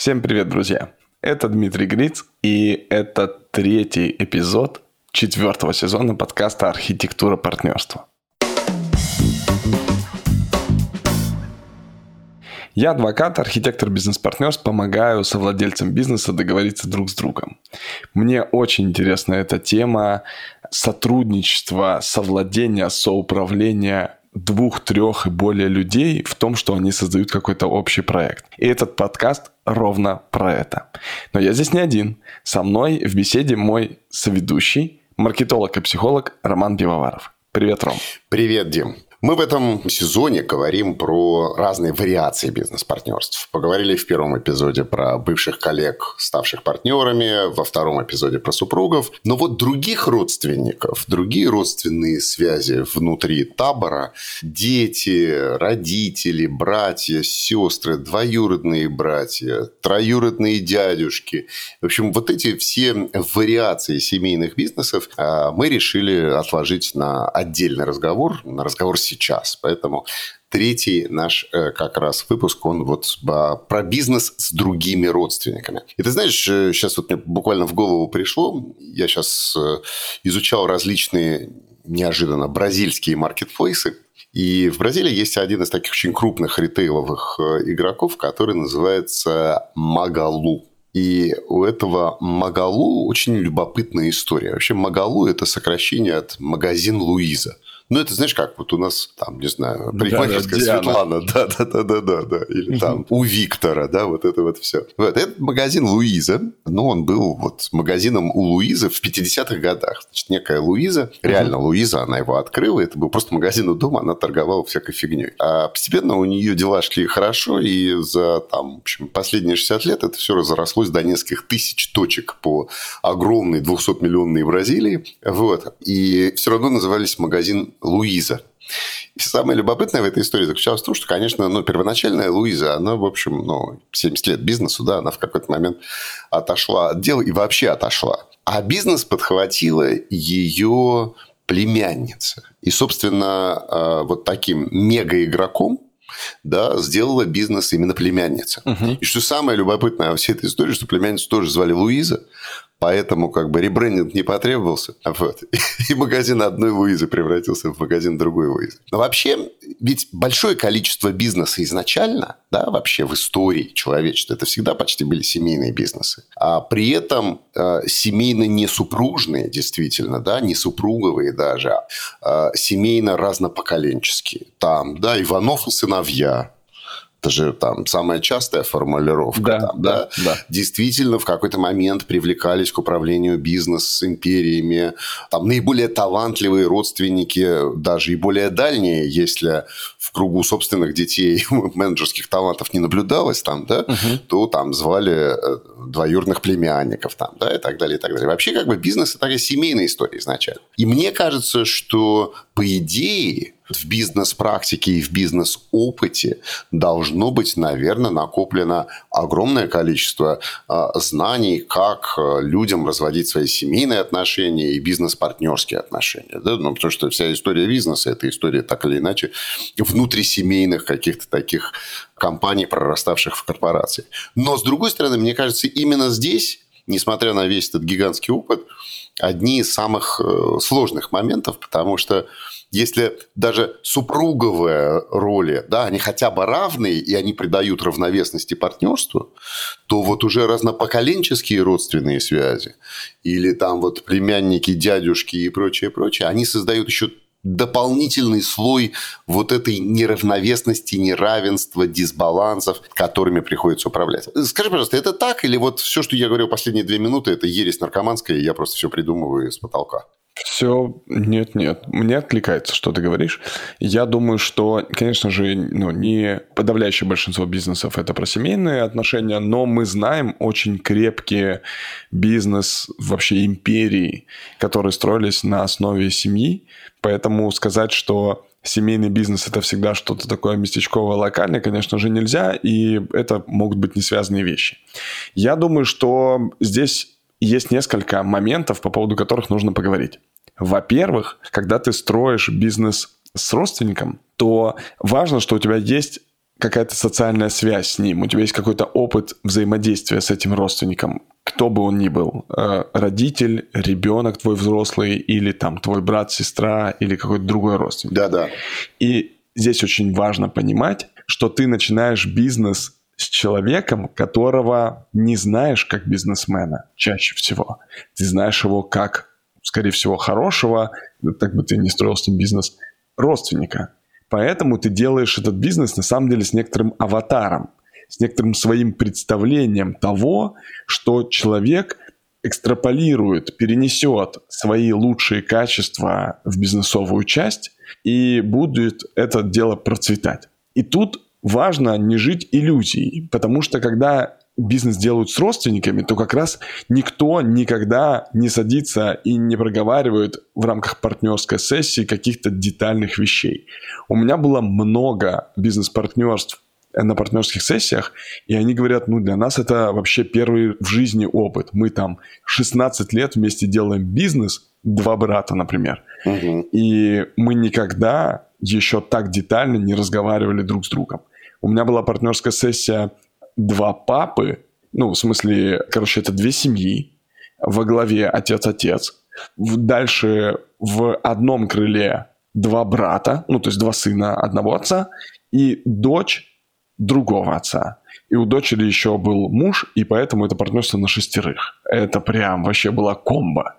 Всем привет, друзья! Это Дмитрий Гриц, и это третий эпизод четвертого сезона подкаста «Архитектура партнерства». Я адвокат, архитектор бизнес-партнерств, помогаю совладельцам бизнеса договориться друг с другом. Мне очень интересна эта тема сотрудничества, совладения, соуправления двух, трех и более людей в том, что они создают какой-то общий проект. И этот подкаст ровно про это. Но я здесь не один. Со мной в беседе мой соведущий, маркетолог и психолог Роман Пивоваров. Привет, Ром. Привет, Дим. Мы в этом сезоне говорим про разные вариации бизнес-партнерств. Поговорили в первом эпизоде про бывших коллег, ставших партнерами, во втором эпизоде про супругов. Но вот других родственников, другие родственные связи внутри табора, дети, родители, братья, сестры, двоюродные братья, троюродные дядюшки. В общем, вот эти все вариации семейных бизнесов а, мы решили отложить на отдельный разговор, на разговор с сейчас. Поэтому третий наш э, как раз выпуск, он вот про бизнес с другими родственниками. И ты знаешь, сейчас э, вот мне буквально в голову пришло, я сейчас э, изучал различные неожиданно бразильские маркетплейсы, и в Бразилии есть один из таких очень крупных ритейловых игроков, который называется Магалу. И у этого Магалу очень любопытная история. Вообще Магалу – это сокращение от магазин Луиза – ну, это знаешь как, вот у нас там, не знаю, парикмахерская да, Светлана, да-да-да-да-да, да, или там у Виктора, да, вот это вот все. Вот, этот магазин Луиза, ну, он был вот магазином у Луизы в 50-х годах. Значит, некая Луиза, реально Луиза, она его открыла, это был просто магазин у дома, она торговала всякой фигней. А постепенно у нее дела шли хорошо, и за там, в общем, последние 60 лет это все разрослось до нескольких тысяч точек по огромной 200-миллионной Бразилии, вот. И все равно назывались магазин Луиза. И самое любопытное в этой истории заключалось в том, что, конечно, ну, первоначальная Луиза, она, в общем, ну, 70 лет бизнесу, да, она в какой-то момент отошла от дела и вообще отошла. А бизнес подхватила ее племянница. И, собственно, э, вот таким мега-игроком да, сделала бизнес именно племянница. Угу. И что самое любопытное во всей этой истории, что племянницу тоже звали Луиза, Поэтому как бы ребрендинг не потребовался. Вот. И магазин одной Луизы превратился в магазин другой Луизы. Но вообще, ведь большое количество бизнеса изначально, да, вообще в истории человечества, это всегда почти были семейные бизнесы. А при этом э, семейно-несупружные, действительно, да, не супруговые даже, а семейно-разнопоколенческие. Там, да, Иванов и сыновья, это же там самая частая формулировка. Да, там, да, да? да. Действительно, в какой-то момент привлекались к управлению бизнес-империями. Там наиболее талантливые родственники, даже и более дальние, если в кругу собственных детей менеджерских талантов не наблюдалось, там, да, угу. то там звали э, двоюродных племянников, там, да, и так далее, и так далее. Вообще, как бы бизнес – это такая семейная история изначально. И мне кажется, что по идее в бизнес-практике и в бизнес-опыте должно быть, наверное, накоплено огромное количество э, знаний, как э, людям разводить свои семейные отношения и бизнес-партнерские отношения. Да? Ну, потому что вся история бизнеса – это история так или иначе внутрисемейных каких-то таких компаний, прораставших в корпорации. Но, с другой стороны, мне кажется, именно здесь, несмотря на весь этот гигантский опыт, одни из самых э, сложных моментов, потому что если даже супруговые роли, да, они хотя бы равные, и они придают равновесности партнерству, то вот уже разнопоколенческие родственные связи или там вот племянники, дядюшки и прочее, прочее, они создают еще дополнительный слой вот этой неравновесности, неравенства, дисбалансов, которыми приходится управлять. Скажи, пожалуйста, это так или вот все, что я говорил последние две минуты, это ересь наркоманская, и я просто все придумываю с потолка? Все, нет-нет, мне откликается, что ты говоришь. Я думаю, что, конечно же, ну, не подавляющее большинство бизнесов это про семейные отношения, но мы знаем очень крепкие бизнес, вообще империи, которые строились на основе семьи, поэтому сказать, что семейный бизнес это всегда что-то такое местечковое, локальное, конечно же, нельзя, и это могут быть не связанные вещи. Я думаю, что здесь есть несколько моментов, по поводу которых нужно поговорить. Во-первых, когда ты строишь бизнес с родственником, то важно, что у тебя есть какая-то социальная связь с ним, у тебя есть какой-то опыт взаимодействия с этим родственником, кто бы он ни был, э, родитель, ребенок твой взрослый, или там твой брат, сестра, или какой-то другой родственник. Да-да. И здесь очень важно понимать, что ты начинаешь бизнес с человеком, которого не знаешь как бизнесмена чаще всего. Ты знаешь его как, скорее всего, хорошего, так бы ты не строил с ним бизнес, родственника. Поэтому ты делаешь этот бизнес на самом деле с некоторым аватаром, с некоторым своим представлением того, что человек экстраполирует, перенесет свои лучшие качества в бизнесовую часть и будет это дело процветать. И тут важно не жить иллюзией, потому что когда бизнес делают с родственниками, то как раз никто никогда не садится и не проговаривает в рамках партнерской сессии каких-то детальных вещей. У меня было много бизнес-партнерств на партнерских сессиях, и они говорят, ну, для нас это вообще первый в жизни опыт. Мы там 16 лет вместе делаем бизнес, два брата, например, угу. и мы никогда еще так детально не разговаривали друг с другом. У меня была партнерская сессия два папы, ну, в смысле, короче, это две семьи, во главе отец-отец. Дальше в одном крыле два брата, ну, то есть два сына одного отца, и дочь другого отца. И у дочери еще был муж, и поэтому это партнерство на шестерых. Это прям вообще была комбо.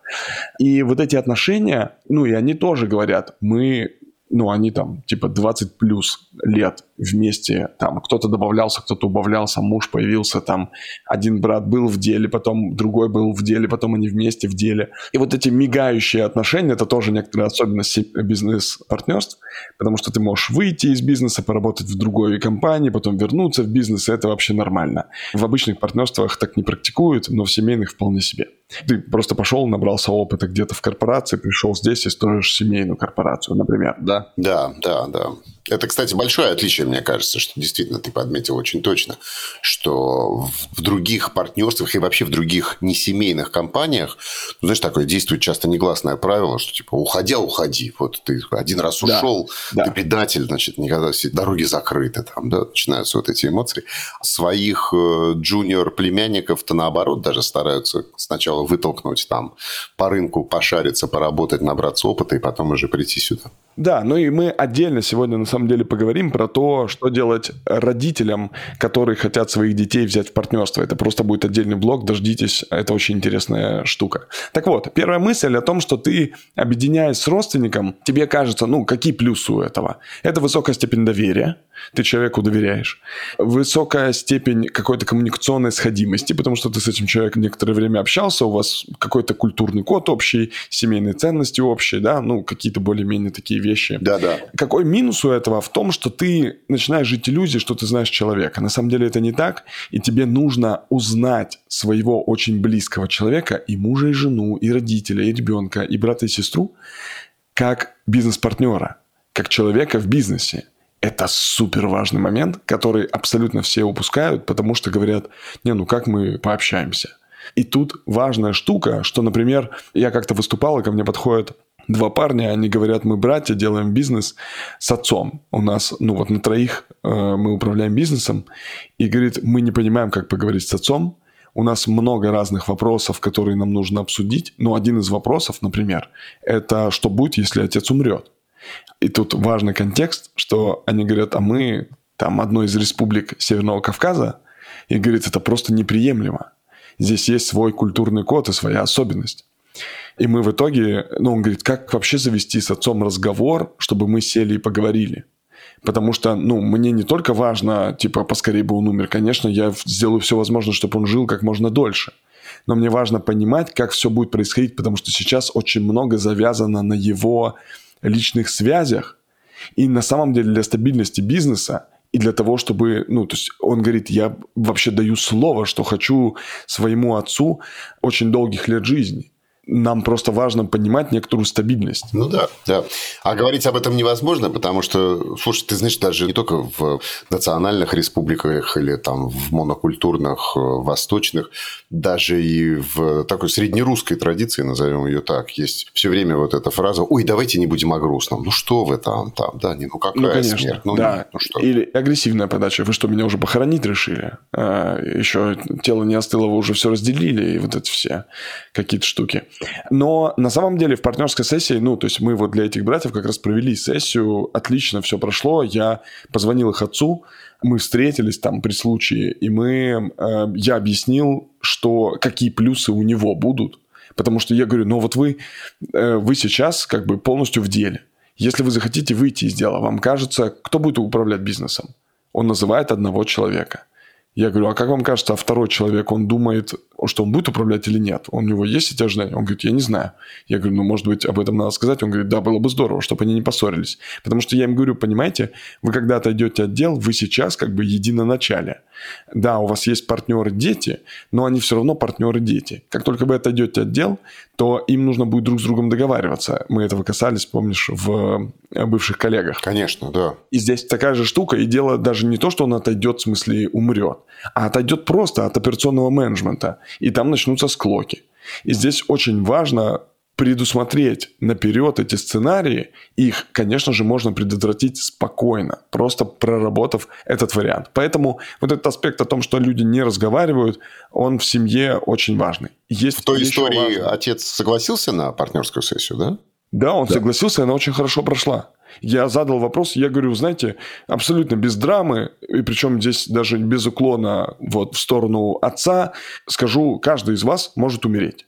И вот эти отношения, ну и они тоже говорят, мы ну, они там, типа, 20 плюс лет вместе, там, кто-то добавлялся, кто-то убавлялся, муж появился, там, один брат был в деле, потом другой был в деле, потом они вместе в деле. И вот эти мигающие отношения, это тоже некоторая особенность бизнес-партнерств, потому что ты можешь выйти из бизнеса, поработать в другой компании, потом вернуться в бизнес, и это вообще нормально. В обычных партнерствах так не практикуют, но в семейных вполне себе. Ты просто пошел, набрался опыта где-то в корпорации, пришел здесь и строишь семейную корпорацию, например, да? Да, да, да. Это, кстати, большое отличие, мне кажется, что действительно ты подметил очень точно, что в других партнерствах и вообще в других несемейных компаниях, ну, знаешь, такое действует часто негласное правило, что типа уходя, уходи. Вот ты один раз ушел, да, ты да. предатель, значит, никогда все дороги закрыты, там, да, начинаются вот эти эмоции. Своих э, джуниор-племянников-то наоборот даже стараются сначала вытолкнуть там по рынку, пошариться, поработать, набраться опыта и потом уже прийти сюда. Да, ну и мы отдельно сегодня на самом деле поговорим про то, что делать родителям, которые хотят своих детей взять в партнерство. Это просто будет отдельный блог, дождитесь, это очень интересная штука. Так вот, первая мысль о том, что ты, объединяясь с родственником, тебе кажется, ну, какие плюсы у этого? Это высокая степень доверия, ты человеку доверяешь. Высокая степень какой-то коммуникационной сходимости, потому что ты с этим человеком некоторое время общался, у вас какой-то культурный код общий, семейные ценности общие, да, ну, какие-то более-менее такие вещи. Да, да. Какой минус у этого? В том, что ты начинаешь жить иллюзией, что ты знаешь человека. На самом деле это не так, и тебе нужно узнать своего очень близкого человека, и мужа, и жену, и родителя, и ребенка, и брата, и сестру, как бизнес-партнера, как человека в бизнесе. Это супер важный момент, который абсолютно все упускают, потому что говорят, не, ну как мы пообщаемся. И тут важная штука, что, например, я как-то выступал, и ко мне подходят два парня, они говорят, мы братья, делаем бизнес с отцом. У нас, ну вот на троих э, мы управляем бизнесом. И говорит, мы не понимаем, как поговорить с отцом. У нас много разных вопросов, которые нам нужно обсудить. Но один из вопросов, например, это что будет, если отец умрет? И тут важный контекст, что они говорят, а мы там одной из республик Северного Кавказа, и говорит, это просто неприемлемо. Здесь есть свой культурный код и своя особенность. И мы в итоге, ну, он говорит, как вообще завести с отцом разговор, чтобы мы сели и поговорили. Потому что, ну, мне не только важно, типа, поскорее бы он умер. Конечно, я сделаю все возможное, чтобы он жил как можно дольше. Но мне важно понимать, как все будет происходить, потому что сейчас очень много завязано на его личных связях. И на самом деле для стабильности бизнеса и для того, чтобы, ну, то есть он говорит, я вообще даю слово, что хочу своему отцу очень долгих лет жизни. Нам просто важно понимать некоторую стабильность. Ну да, да. А говорить об этом невозможно, потому что, слушай, ты знаешь, даже не только в национальных республиках или там в монокультурных, э, восточных, даже и в такой среднерусской традиции, назовем ее так, есть все время вот эта фраза «Ой, давайте не будем о грустном». Ну что вы там, там, да, не, ну какая ну, конечно, смерть? Ну, да. ну что? Или агрессивная подача. Вы что, меня уже похоронить решили? А, еще тело не остыло, вы уже все разделили, и вот это все какие-то штуки. Но на самом деле в партнерской сессии, ну, то есть мы вот для этих братьев как раз провели сессию, отлично все прошло, я позвонил их отцу, мы встретились там при случае, и мы, э, я объяснил, что какие плюсы у него будут, потому что я говорю, ну вот вы, э, вы сейчас как бы полностью в деле. Если вы захотите выйти из дела, вам кажется, кто будет управлять бизнесом? Он называет одного человека. Я говорю, а как вам кажется, а второй человек, он думает, что он будет управлять или нет? У него есть эти ожидания? Он говорит, я не знаю. Я говорю, ну, может быть, об этом надо сказать? Он говорит, да, было бы здорово, чтобы они не поссорились. Потому что я им говорю, понимаете, вы когда отойдете от дел, вы сейчас как бы единоначале. Да, у вас есть партнеры-дети, но они все равно партнеры-дети. Как только вы отойдете от дел, то им нужно будет друг с другом договариваться. Мы этого касались, помнишь, в э, бывших коллегах. Конечно, да. И здесь такая же штука, и дело даже не то, что он отойдет, в смысле умрет, а отойдет просто от операционного менеджмента, и там начнутся склоки. И здесь очень важно предусмотреть наперед эти сценарии, их, конечно же, можно предотвратить спокойно, просто проработав этот вариант. Поэтому вот этот аспект о том, что люди не разговаривают, он в семье очень важный. Есть в той истории важный. отец согласился на партнерскую сессию, да? Да, он да. согласился, и она очень хорошо прошла. Я задал вопрос, я говорю, знаете, абсолютно без драмы, и причем здесь даже без уклона вот в сторону отца, скажу, каждый из вас может умереть.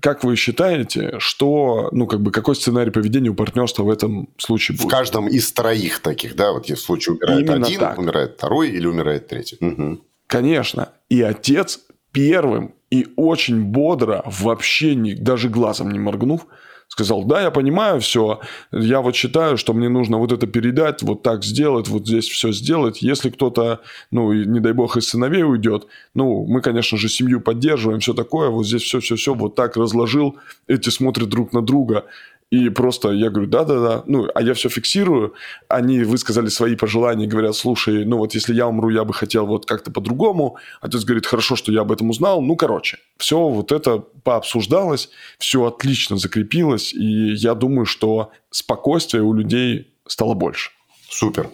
Как вы считаете, что, ну, как бы, какой сценарий поведения у партнерства в этом случае будет? В каждом из троих таких, да, вот в случае умирает Именно один, так. умирает второй или умирает третий. Угу. Конечно. И отец первым и очень бодро, вообще не, даже глазом не моргнув, сказал, да, я понимаю все, я вот считаю, что мне нужно вот это передать, вот так сделать, вот здесь все сделать. Если кто-то, ну, не дай бог, из сыновей уйдет, ну, мы, конечно же, семью поддерживаем, все такое, вот здесь все-все-все вот так разложил, эти смотрят друг на друга. И просто я говорю, да-да-да, ну, а я все фиксирую. Они высказали свои пожелания, говорят, слушай, ну вот если я умру, я бы хотел вот как-то по-другому. Отец говорит, хорошо, что я об этом узнал. Ну, короче, все вот это пообсуждалось, все отлично закрепилось, и я думаю, что спокойствие у людей стало больше. Супер.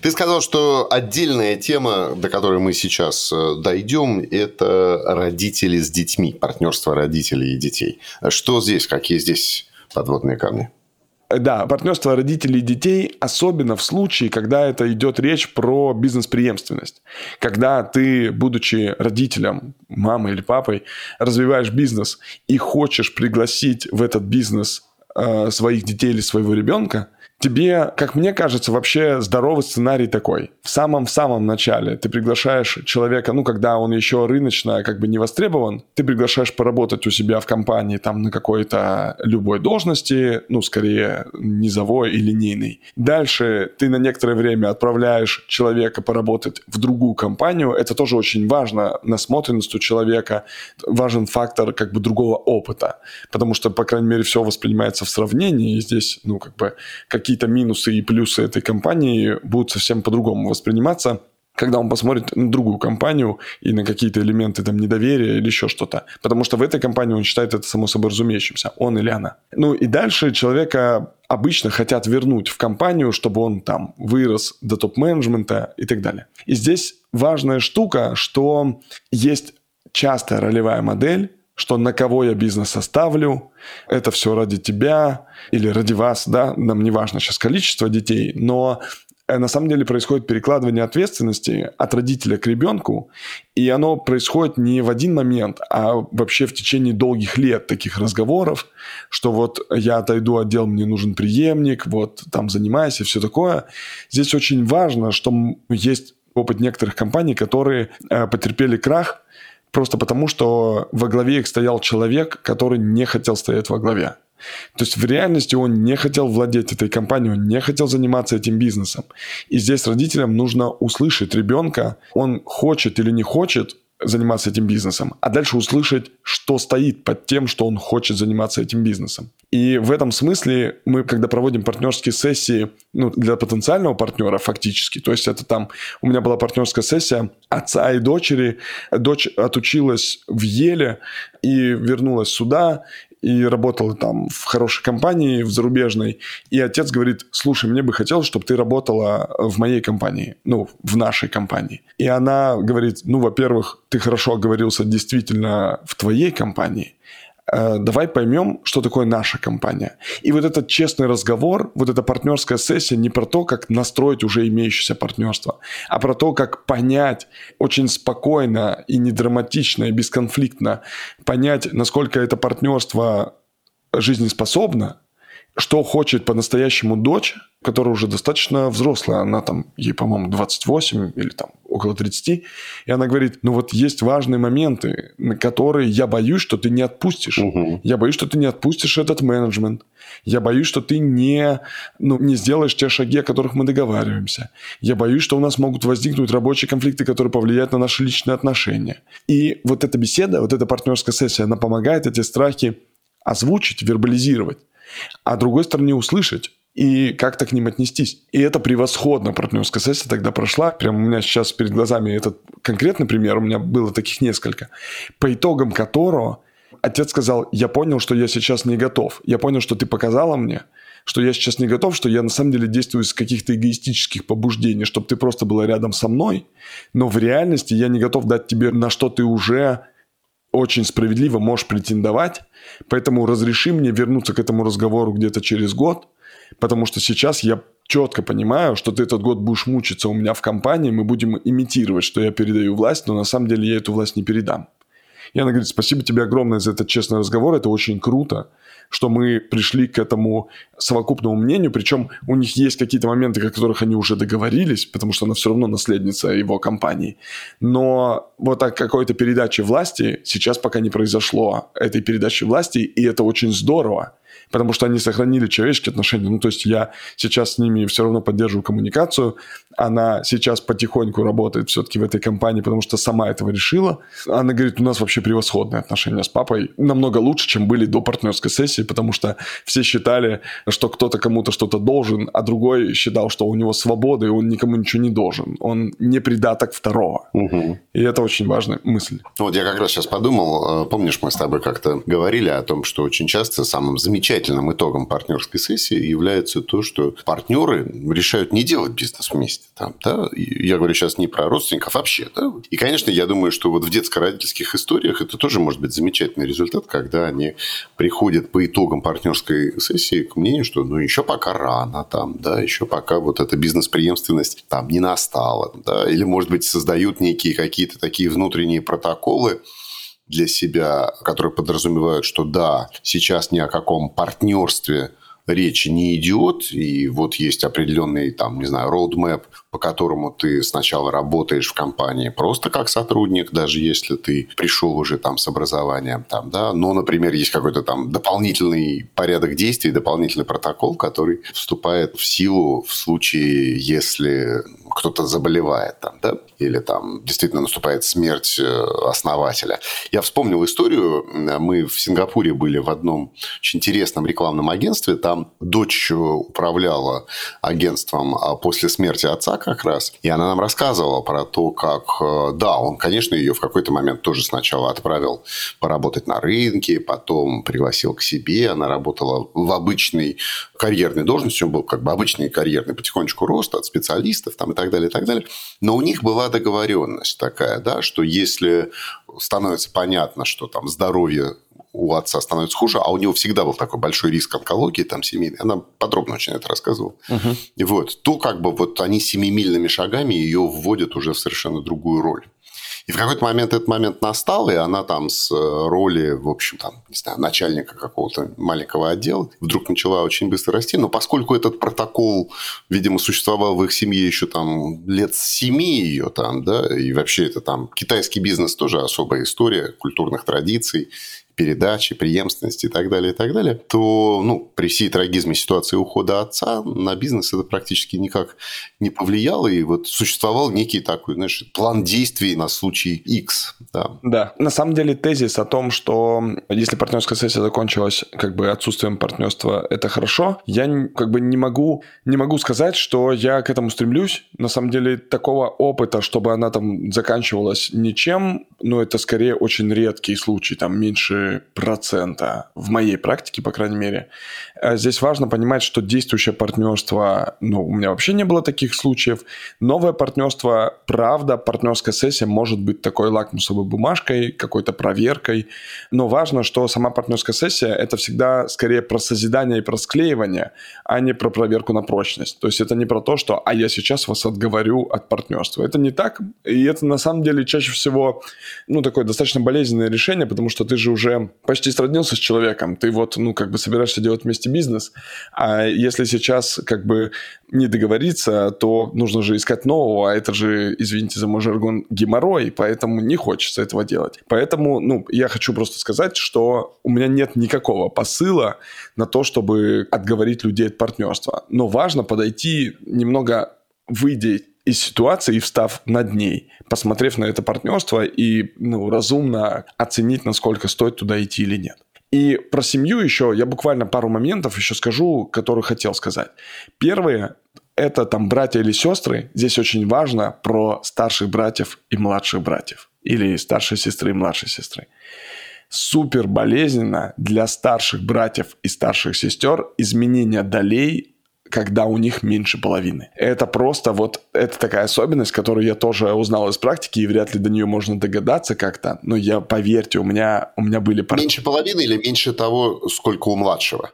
Ты сказал, что отдельная тема, до которой мы сейчас э, дойдем, это родители с детьми, партнерство родителей и детей. Что здесь, какие здесь подводные камни? Да, партнерство родителей и детей, особенно в случае, когда это идет речь про бизнес-преемственность. Когда ты, будучи родителем, мамой или папой, развиваешь бизнес и хочешь пригласить в этот бизнес э, своих детей или своего ребенка, Тебе, как мне кажется, вообще здоровый сценарий такой. В самом-самом начале ты приглашаешь человека, ну, когда он еще рыночно как бы не востребован, ты приглашаешь поработать у себя в компании там на какой-то любой должности, ну, скорее низовой и линейной. Дальше ты на некоторое время отправляешь человека поработать в другую компанию. Это тоже очень важно, насмотренность у человека. Важен фактор как бы другого опыта, потому что, по крайней мере, все воспринимается в сравнении, и здесь, ну, как бы, как какие-то минусы и плюсы этой компании будут совсем по-другому восприниматься, когда он посмотрит на другую компанию и на какие-то элементы там недоверия или еще что-то. Потому что в этой компании он считает это само собой разумеющимся, он или она. Ну и дальше человека обычно хотят вернуть в компанию, чтобы он там вырос до топ-менеджмента и так далее. И здесь важная штука, что есть частая ролевая модель, что на кого я бизнес оставлю, это все ради тебя или ради вас, да, нам не важно сейчас количество детей, но э, на самом деле происходит перекладывание ответственности от родителя к ребенку, и оно происходит не в один момент, а вообще в течение долгих лет таких разговоров, что вот я отойду от дел, мне нужен преемник, вот там занимайся, все такое. Здесь очень важно, что есть опыт некоторых компаний, которые э, потерпели крах, просто потому, что во главе их стоял человек, который не хотел стоять во главе. То есть в реальности он не хотел владеть этой компанией, он не хотел заниматься этим бизнесом. И здесь родителям нужно услышать ребенка, он хочет или не хочет, заниматься этим бизнесом, а дальше услышать, что стоит под тем, что он хочет заниматься этим бизнесом. И в этом смысле мы, когда проводим партнерские сессии ну, для потенциального партнера фактически, то есть это там, у меня была партнерская сессия отца и дочери, дочь отучилась в Еле и вернулась сюда, и работала там в хорошей компании, в зарубежной. И отец говорит, слушай, мне бы хотелось, чтобы ты работала в моей компании, ну, в нашей компании. И она говорит, ну, во-первых, ты хорошо оговорился действительно в твоей компании, давай поймем, что такое наша компания. И вот этот честный разговор, вот эта партнерская сессия не про то, как настроить уже имеющееся партнерство, а про то, как понять очень спокойно и не драматично и бесконфликтно понять, насколько это партнерство жизнеспособно, что хочет по-настоящему дочь, которая уже достаточно взрослая, она там, ей, по-моему, 28 или там около 30, и она говорит, ну вот есть важные моменты, на которые я боюсь, что ты не отпустишь. Угу. Я боюсь, что ты не отпустишь этот менеджмент. Я боюсь, что ты не, ну, не сделаешь те шаги, о которых мы договариваемся. Я боюсь, что у нас могут возникнуть рабочие конфликты, которые повлияют на наши личные отношения. И вот эта беседа, вот эта партнерская сессия, она помогает эти страхи озвучить, вербализировать а другой стороне услышать и как-то к ним отнестись. И это превосходно партнерская сессия тогда прошла. Прямо у меня сейчас перед глазами этот конкретный пример, у меня было таких несколько, по итогам которого отец сказал, я понял, что я сейчас не готов. Я понял, что ты показала мне, что я сейчас не готов, что я на самом деле действую из каких-то эгоистических побуждений, чтобы ты просто была рядом со мной, но в реальности я не готов дать тебе на что ты уже очень справедливо можешь претендовать, поэтому разреши мне вернуться к этому разговору где-то через год, потому что сейчас я четко понимаю, что ты этот год будешь мучиться у меня в компании, мы будем имитировать, что я передаю власть, но на самом деле я эту власть не передам. И она говорит, спасибо тебе огромное за этот честный разговор, это очень круто что мы пришли к этому совокупному мнению, причем у них есть какие-то моменты, о которых они уже договорились, потому что она все равно наследница его компании. Но вот о какой-то передаче власти сейчас пока не произошло этой передачи власти, и это очень здорово потому что они сохранили человеческие отношения. Ну, то есть я сейчас с ними все равно поддерживаю коммуникацию. Она сейчас потихоньку работает все-таки в этой компании, потому что сама этого решила. Она говорит, у нас вообще превосходные отношения с папой. Намного лучше, чем были до партнерской сессии, потому что все считали, что кто-то кому-то что-то должен, а другой считал, что у него свобода, и он никому ничего не должен. Он не придаток второго. Угу. И это очень важная мысль. Вот я как раз сейчас подумал, э, помнишь, мы с тобой как-то говорили о том, что очень часто самым замечательным окончательным итогом партнерской сессии является то, что партнеры решают не делать бизнес вместе. Там, да? Я говорю сейчас не про родственников, а вообще. Да? И, конечно, я думаю, что вот в детско-родительских историях это тоже может быть замечательный результат, когда они приходят по итогам партнерской сессии к мнению, что ну еще пока рано, там, да, еще пока вот эта бизнес-преемственность там не настала. Да? Или, может быть, создают некие какие-то такие внутренние протоколы, для себя, которые подразумевают, что да, сейчас ни о каком партнерстве речи не идет, и вот есть определенный, там, не знаю, roadmap, по которому ты сначала работаешь в компании просто как сотрудник, даже если ты пришел уже там с образованием, там, да, но, например, есть какой-то там дополнительный порядок действий, дополнительный протокол, который вступает в силу в случае, если кто-то заболевает там, да, или там действительно наступает смерть э, основателя. Я вспомнил историю. Мы в Сингапуре были в одном очень интересном рекламном агентстве. Там дочь управляла агентством а после смерти отца как раз. И она нам рассказывала про то, как, э, да, он, конечно, ее в какой-то момент тоже сначала отправил поработать на рынке, потом пригласил к себе. Она работала в обычной карьерной должности. Он был как бы обычный карьерный потихонечку рост от специалистов там, и так далее, и так далее. Но у них была договоренность такая, да, что если становится понятно, что там здоровье у отца становится хуже, а у него всегда был такой большой риск онкологии там семейный, она подробно очень это рассказывала, угу. вот, то как бы вот они семимильными шагами ее вводят уже в совершенно другую роль. И в какой-то момент этот момент настал, и она там с э, роли, в общем, там, не знаю, начальника какого-то маленького отдела вдруг начала очень быстро расти. Но поскольку этот протокол, видимо, существовал в их семье еще там лет семи ее там, да, и вообще это там китайский бизнес тоже особая история культурных традиций передачи, преемственности и так далее, и так далее, то ну, при всей трагизме ситуации ухода отца на бизнес это практически никак не повлияло. И вот существовал некий такой, знаешь, план действий на случай X. Да. да. На самом деле тезис о том, что если партнерская сессия закончилась как бы отсутствием партнерства, это хорошо, я как бы не могу, не могу сказать, что я к этому стремлюсь. На самом деле такого опыта, чтобы она там заканчивалась ничем, ну, это скорее очень редкий случай, там меньше процента в моей практике, по крайней мере. А здесь важно понимать, что действующее партнерство, ну, у меня вообще не было таких случаев. Новое партнерство, правда, партнерская сессия может быть такой лакмусовой бумажкой, какой-то проверкой, но важно, что сама партнерская сессия – это всегда скорее про созидание и про склеивание, а не про проверку на прочность. То есть это не про то, что «а я сейчас вас отговорю от партнерства». Это не так, и это на самом деле чаще всего ну, такое достаточно болезненное решение, потому что ты же уже почти сроднился с человеком, ты вот, ну, как бы собираешься делать вместе бизнес, а если сейчас как бы не договориться, то нужно же искать нового, а это же, извините за мой жаргон, геморрой, поэтому не хочется этого делать. Поэтому, ну, я хочу просто сказать, что у меня нет никакого посыла на то, чтобы отговорить людей от партнерства. Но важно подойти немного выйдя из ситуации и встав над ней, посмотрев на это партнерство и ну, разумно оценить, насколько стоит туда идти или нет. И про семью еще я буквально пару моментов еще скажу, которые хотел сказать. Первое – это там братья или сестры. Здесь очень важно про старших братьев и младших братьев. Или старшей сестры и младшей сестры. Супер болезненно для старших братьев и старших сестер изменение долей когда у них меньше половины. Это просто вот, это такая особенность, которую я тоже узнал из практики, и вряд ли до нее можно догадаться как-то, но я, поверьте, у меня, у меня были... Меньше половины или меньше того, сколько у младшего?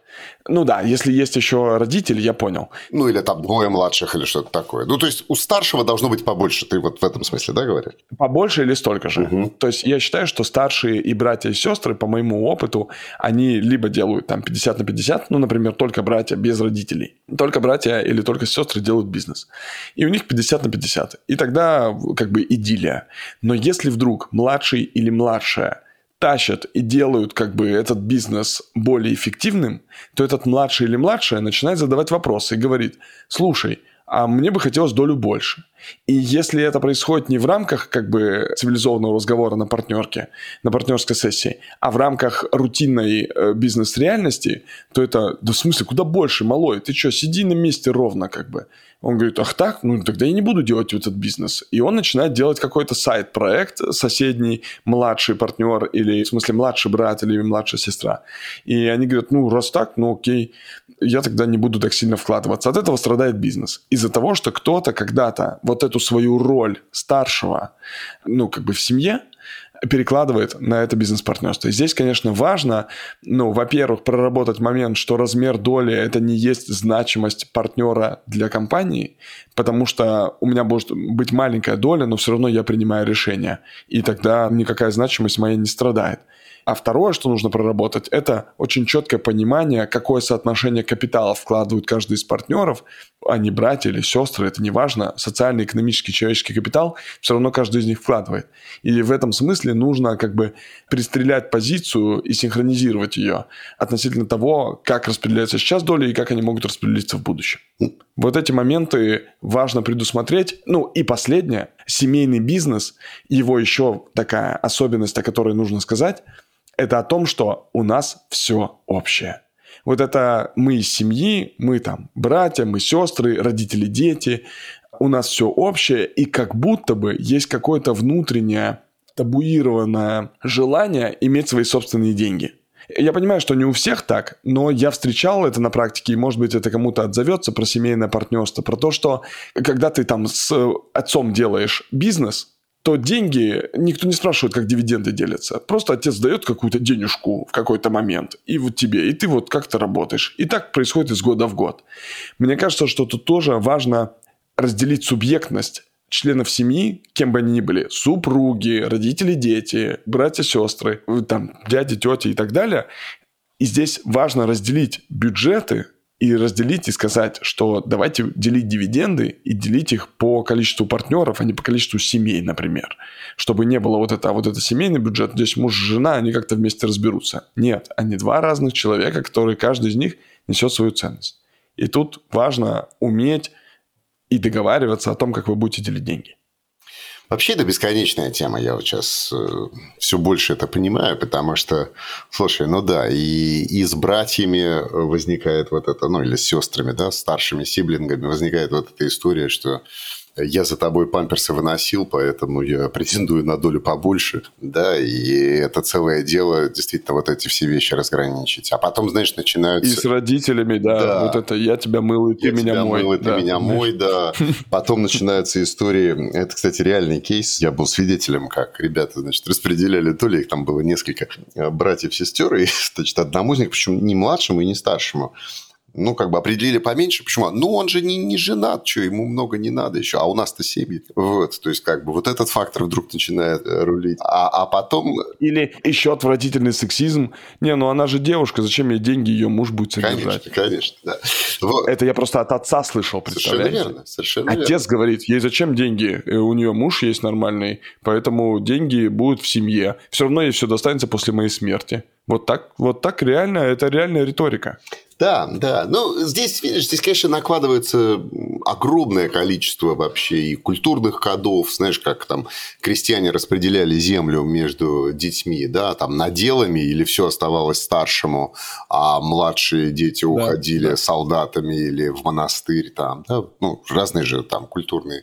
Ну да, если есть еще родители, я понял. Ну или там двое младших или что-то такое. Ну то есть у старшего должно быть побольше, ты вот в этом смысле, да, говоришь? Побольше или столько же. Угу. То есть я считаю, что старшие и братья и сестры, по моему опыту, они либо делают там 50 на 50, ну, например, только братья без родителей. Только братья или только сестры делают бизнес. И у них 50 на 50. И тогда как бы идиллия. Но если вдруг младший или младшая тащат и делают как бы этот бизнес более эффективным, то этот младший или младшая начинает задавать вопросы и говорит, слушай, а мне бы хотелось долю больше. И если это происходит не в рамках как бы цивилизованного разговора на партнерке, на партнерской сессии, а в рамках рутинной э, бизнес-реальности, то это, да в смысле, куда больше, малой, ты что, сиди на месте ровно как бы. Он говорит, ах так, ну тогда я не буду делать этот бизнес. И он начинает делать какой-то сайт-проект, соседний, младший партнер или, в смысле, младший брат или младшая сестра. И они говорят, ну раз так, ну окей, я тогда не буду так сильно вкладываться. От этого страдает бизнес. Из-за того, что кто-то когда-то вот эту свою роль старшего, ну, как бы в семье, перекладывает на это бизнес-партнерство. И здесь, конечно, важно, ну, во-первых, проработать момент, что размер доли – это не есть значимость партнера для компании, потому что у меня может быть маленькая доля, но все равно я принимаю решение, и тогда никакая значимость моя не страдает. А второе, что нужно проработать, это очень четкое понимание, какое соотношение капитала вкладывают каждый из партнеров, а не братья или сестры, это не важно. Социальный, экономический, человеческий капитал все равно каждый из них вкладывает. И в этом смысле нужно как бы пристрелять позицию и синхронизировать ее относительно того, как распределяется сейчас доля и как они могут распределиться в будущем. Вот эти моменты важно предусмотреть. Ну и последнее, семейный бизнес, его еще такая особенность, о которой нужно сказать – это о том, что у нас все общее. Вот это мы из семьи, мы там братья, мы сестры, родители, дети, у нас все общее, и как будто бы есть какое-то внутреннее табуированное желание иметь свои собственные деньги. Я понимаю, что не у всех так, но я встречал это на практике, и, может быть, это кому-то отзовется про семейное партнерство, про то, что когда ты там с отцом делаешь бизнес, то деньги, никто не спрашивает, как дивиденды делятся. Просто отец дает какую-то денежку в какой-то момент, и вот тебе, и ты вот как-то работаешь. И так происходит из года в год. Мне кажется, что тут тоже важно разделить субъектность членов семьи, кем бы они ни были, супруги, родители, дети, братья, сестры, там, дяди, тети и так далее. И здесь важно разделить бюджеты и разделить и сказать, что давайте делить дивиденды и делить их по количеству партнеров, а не по количеству семей, например. Чтобы не было вот это, а вот это семейный бюджет, здесь муж и жена, они как-то вместе разберутся. Нет, они два разных человека, которые каждый из них несет свою ценность. И тут важно уметь и договариваться о том, как вы будете делить деньги. Вообще это бесконечная тема, я вот сейчас э, все больше это понимаю, потому что, слушай, ну да, и, и с братьями возникает вот это, ну или с сестрами, да, старшими сиблингами возникает вот эта история, что я за тобой памперсы выносил, поэтому я претендую на долю побольше, да, и это целое дело действительно вот эти все вещи разграничить. А потом, знаешь, начинаются... И с родителями, да, да. вот это «я тебя мыл, и ты я меня тебя мой». Мыл, и да. ты меня мой, да. Потом начинаются истории, это, кстати, реальный кейс, я был свидетелем, как ребята, значит, распределяли, то ли их там было несколько э, братьев-сестер, и, значит, одному из них, причем не младшему и не старшему, ну, как бы определили поменьше. Почему? Ну, он же не, не женат, что, ему много не надо еще, а у нас-то семьи. Вот, то есть, как бы, вот этот фактор вдруг начинает э, рулить. А, а потом... Или еще отвратительный сексизм. Не, ну она же девушка, зачем ей деньги, ее муж будет содержать? Конечно, конечно, да. Вот. Это я просто от отца слышал, представляете? Совершенно верно, совершенно Отец верно. говорит, ей зачем деньги? Э, у нее муж есть нормальный, поэтому деньги будут в семье. Все равно ей все достанется после моей смерти. Вот так, вот так реально, это реальная риторика. Да, да. Ну, здесь, видишь, здесь, конечно, накладывается огромное количество вообще и культурных кодов. Знаешь, как там крестьяне распределяли землю между детьми, да, там наделами или все оставалось старшему, а младшие дети уходили да. солдатами или в монастырь там, да, ну, разные же там культурные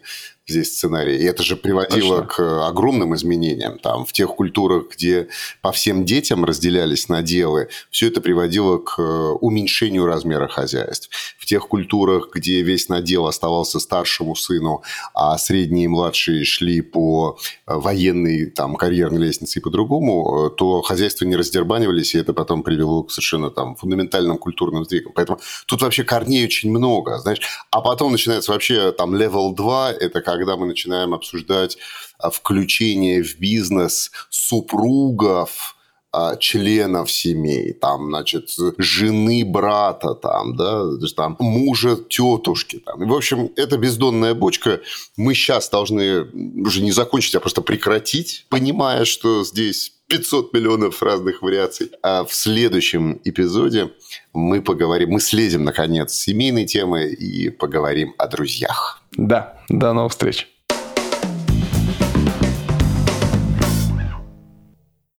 здесь сценарий. И это же приводило Точно. к огромным изменениям. Там, в тех культурах, где по всем детям разделялись наделы, все это приводило к уменьшению размера хозяйств. В тех культурах, где весь надел оставался старшему сыну, а средние и младшие шли по военной там, карьерной лестнице и по-другому, то хозяйства не раздербанивались, и это потом привело к совершенно там, фундаментальным культурным сдвигам. Поэтому тут вообще корней очень много, знаешь. А потом начинается вообще там level 2, это как когда мы начинаем обсуждать а, включение в бизнес супругов, а, членов семей, там, значит, жены брата, там, да, там, мужа тетушки, там. И, в общем, это бездонная бочка. Мы сейчас должны уже не закончить, а просто прекратить, понимая, что здесь 500 миллионов разных вариаций. А в следующем эпизоде мы поговорим, мы слезем, наконец, с семейной темы и поговорим о друзьях. Да, до новых встреч.